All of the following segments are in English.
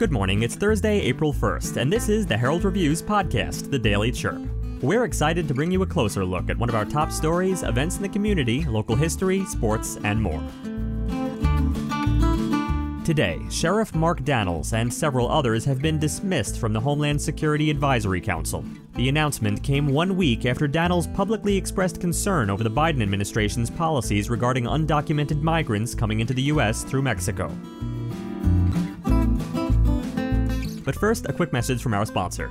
Good morning, it's Thursday, April 1st, and this is the Herald Review's podcast, The Daily Chirp. We're excited to bring you a closer look at one of our top stories, events in the community, local history, sports, and more. Today, Sheriff Mark Dannels and several others have been dismissed from the Homeland Security Advisory Council. The announcement came one week after Dannels publicly expressed concern over the Biden administration's policies regarding undocumented migrants coming into the U.S. through Mexico. But first, a quick message from our sponsor.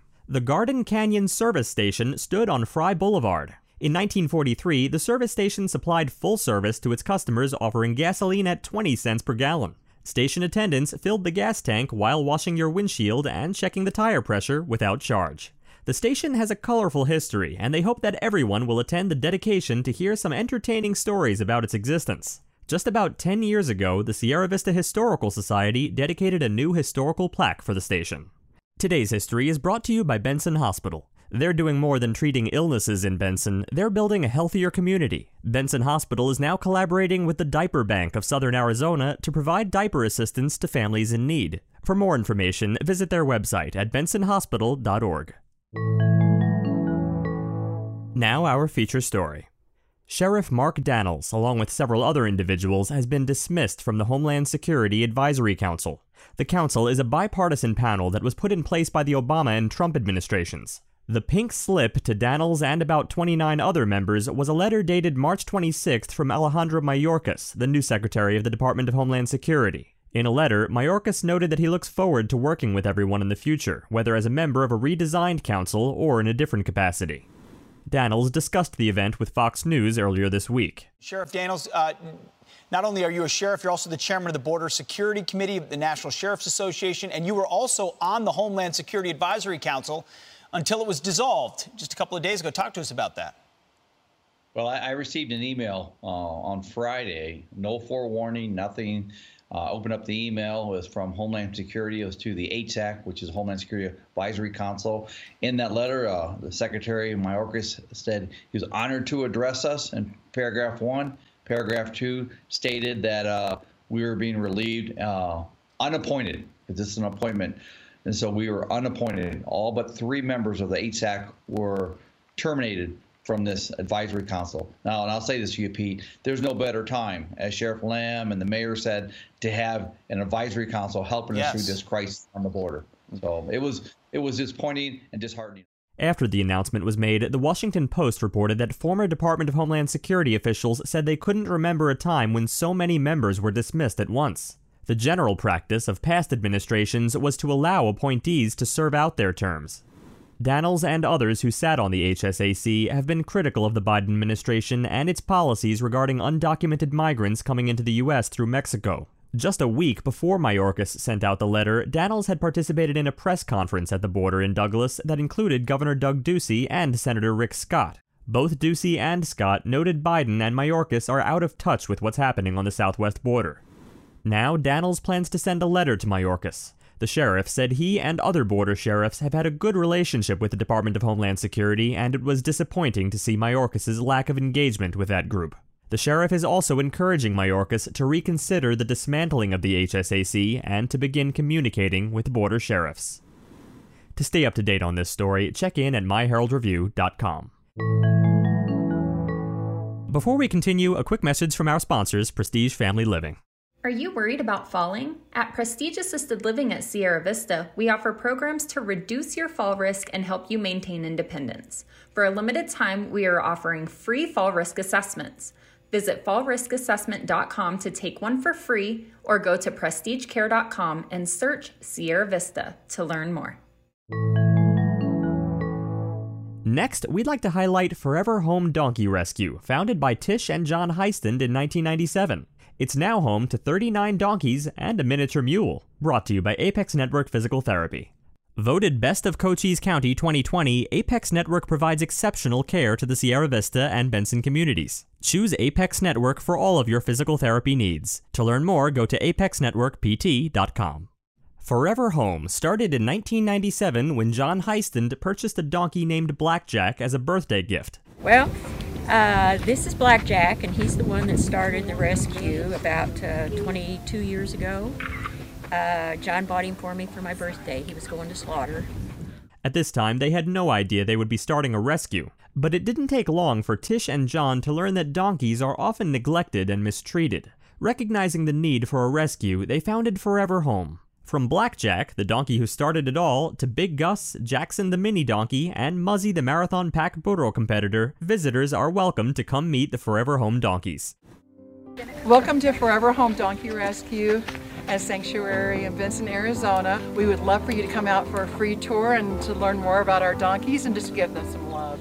The Garden Canyon Service Station stood on Fry Boulevard. In 1943, the service station supplied full service to its customers, offering gasoline at 20 cents per gallon. Station attendants filled the gas tank while washing your windshield and checking the tire pressure without charge. The station has a colorful history, and they hope that everyone will attend the dedication to hear some entertaining stories about its existence. Just about 10 years ago, the Sierra Vista Historical Society dedicated a new historical plaque for the station. Today's history is brought to you by Benson Hospital. They're doing more than treating illnesses in Benson, they're building a healthier community. Benson Hospital is now collaborating with the Diaper Bank of Southern Arizona to provide diaper assistance to families in need. For more information, visit their website at bensonhospital.org. Now, our feature story. Sheriff Mark Dannels, along with several other individuals, has been dismissed from the Homeland Security Advisory Council. The council is a bipartisan panel that was put in place by the Obama and Trump administrations. The pink slip to Dannels and about 29 other members was a letter dated March 26th from Alejandro Mayorkas, the new Secretary of the Department of Homeland Security. In a letter, Mayorkas noted that he looks forward to working with everyone in the future, whether as a member of a redesigned council or in a different capacity. Dannels discussed the event with Fox News earlier this week. Sheriff Daniels, uh, not only are you a sheriff, you're also the chairman of the Border Security Committee of the National Sheriff's Association, and you were also on the Homeland Security Advisory Council until it was dissolved just a couple of days ago. Talk to us about that. Well, I, I received an email uh, on Friday, no forewarning, nothing. Uh, opened up the email. It was from Homeland Security. It was to the HSAC, which is Homeland Security Advisory Council. In that letter, uh, the Secretary Mayorkas said he was honored to address us in paragraph one. Paragraph two stated that uh, we were being relieved uh, unappointed, because this is an appointment. And so we were unappointed. All but three members of the HSAC were terminated from this advisory council. Now, and I'll say this to you, Pete, there's no better time, as Sheriff Lamb and the mayor said, to have an advisory council helping yes. us through this crisis on the border. So it was it was disappointing and disheartening. After the announcement was made, the Washington Post reported that former Department of Homeland Security officials said they couldn't remember a time when so many members were dismissed at once. The general practice of past administrations was to allow appointees to serve out their terms. Dannels and others who sat on the HSAC have been critical of the Biden administration and its policies regarding undocumented migrants coming into the U.S. through Mexico. Just a week before Mayorkas sent out the letter, Dannels had participated in a press conference at the border in Douglas that included Governor Doug Ducey and Senator Rick Scott. Both Ducey and Scott noted Biden and Mayorkas are out of touch with what's happening on the southwest border. Now, Dannels plans to send a letter to Mayorkas. The sheriff said he and other border sheriffs have had a good relationship with the Department of Homeland Security, and it was disappointing to see Mayorkas' lack of engagement with that group. The sheriff is also encouraging Mayorkas to reconsider the dismantling of the HSAC and to begin communicating with border sheriffs. To stay up to date on this story, check in at myheraldreview.com. Before we continue, a quick message from our sponsors, Prestige Family Living. Are you worried about falling? At Prestige Assisted Living at Sierra Vista, we offer programs to reduce your fall risk and help you maintain independence. For a limited time, we are offering free fall risk assessments. Visit fallriskassessment.com to take one for free or go to prestigecare.com and search Sierra Vista to learn more. Next, we'd like to highlight Forever Home Donkey Rescue, founded by Tish and John Heistand in 1997. It's now home to 39 donkeys and a miniature mule, brought to you by Apex Network Physical Therapy. Voted Best of Cochise County 2020, Apex Network provides exceptional care to the Sierra Vista and Benson communities. Choose Apex Network for all of your physical therapy needs. To learn more, go to apexnetworkpt.com. Forever Home started in 1997 when John Heistand purchased a donkey named Blackjack as a birthday gift. Well, uh, this is Blackjack, and he's the one that started the rescue about uh, 22 years ago. Uh, John bought him for me for my birthday. He was going to slaughter. At this time, they had no idea they would be starting a rescue. But it didn't take long for Tish and John to learn that donkeys are often neglected and mistreated. Recognizing the need for a rescue, they founded Forever Home. From Blackjack, the donkey who started it all, to Big Gus, Jackson the mini donkey, and Muzzy the marathon pack burro competitor, visitors are welcome to come meet the Forever Home donkeys. Welcome to Forever Home Donkey Rescue and Sanctuary in Benson, Arizona. We would love for you to come out for a free tour and to learn more about our donkeys and just give them some love.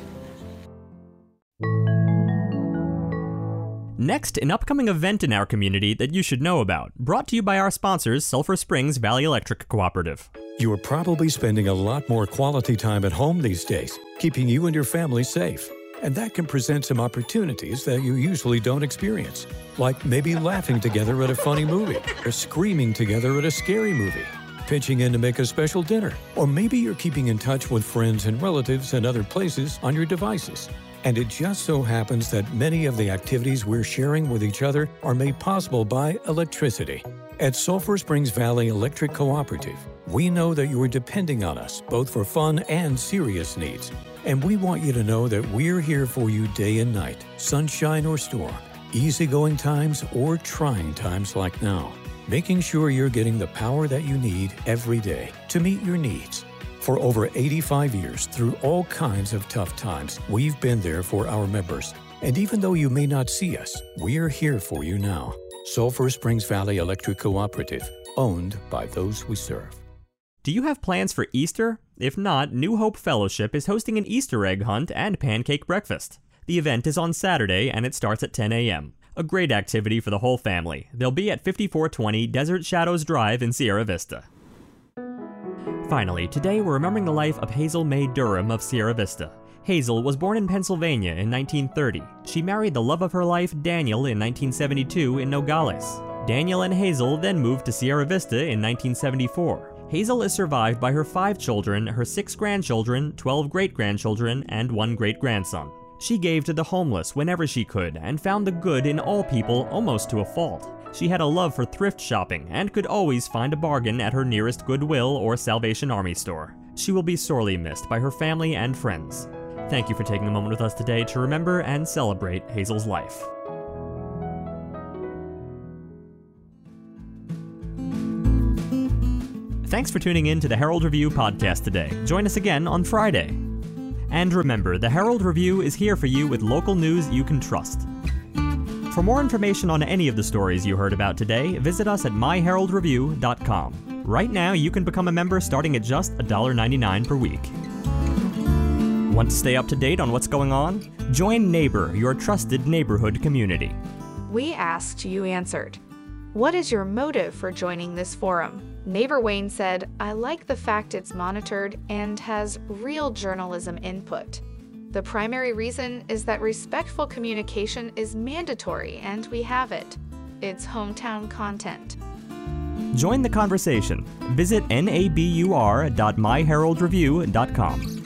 Next, an upcoming event in our community that you should know about, brought to you by our sponsors, Sulphur Springs Valley Electric Cooperative. You are probably spending a lot more quality time at home these days, keeping you and your family safe. And that can present some opportunities that you usually don't experience, like maybe laughing together at a funny movie, or screaming together at a scary movie, pitching in to make a special dinner, or maybe you're keeping in touch with friends and relatives in other places on your devices. And it just so happens that many of the activities we're sharing with each other are made possible by electricity. At Sulphur Springs Valley Electric Cooperative, we know that you are depending on us both for fun and serious needs. And we want you to know that we're here for you day and night, sunshine or storm, easygoing times or trying times like now, making sure you're getting the power that you need every day to meet your needs. For over 85 years, through all kinds of tough times, we've been there for our members. And even though you may not see us, we're here for you now. Sulphur Springs Valley Electric Cooperative, owned by those we serve. Do you have plans for Easter? If not, New Hope Fellowship is hosting an Easter egg hunt and pancake breakfast. The event is on Saturday and it starts at 10 a.m. A great activity for the whole family. They'll be at 5420 Desert Shadows Drive in Sierra Vista. Finally, today we're remembering the life of Hazel May Durham of Sierra Vista. Hazel was born in Pennsylvania in 1930. She married the love of her life, Daniel, in 1972 in Nogales. Daniel and Hazel then moved to Sierra Vista in 1974. Hazel is survived by her five children, her six grandchildren, 12 great grandchildren, and one great grandson. She gave to the homeless whenever she could and found the good in all people almost to a fault. She had a love for thrift shopping and could always find a bargain at her nearest Goodwill or Salvation Army store. She will be sorely missed by her family and friends. Thank you for taking a moment with us today to remember and celebrate Hazel's life. Thanks for tuning in to the Herald Review podcast today. Join us again on Friday. And remember, the Herald Review is here for you with local news you can trust. For more information on any of the stories you heard about today, visit us at myheraldreview.com. Right now, you can become a member starting at just $1.99 per week. Want to stay up to date on what's going on? Join Nabur, your trusted neighborhood community. We asked, you answered. What is your motive for joining this forum? Neighbor Wayne said, I like the fact it's monitored and has real journalism input. The primary reason is that respectful communication is mandatory and we have it. It's hometown content. Join the conversation. Visit nabur.myheraldreview.com.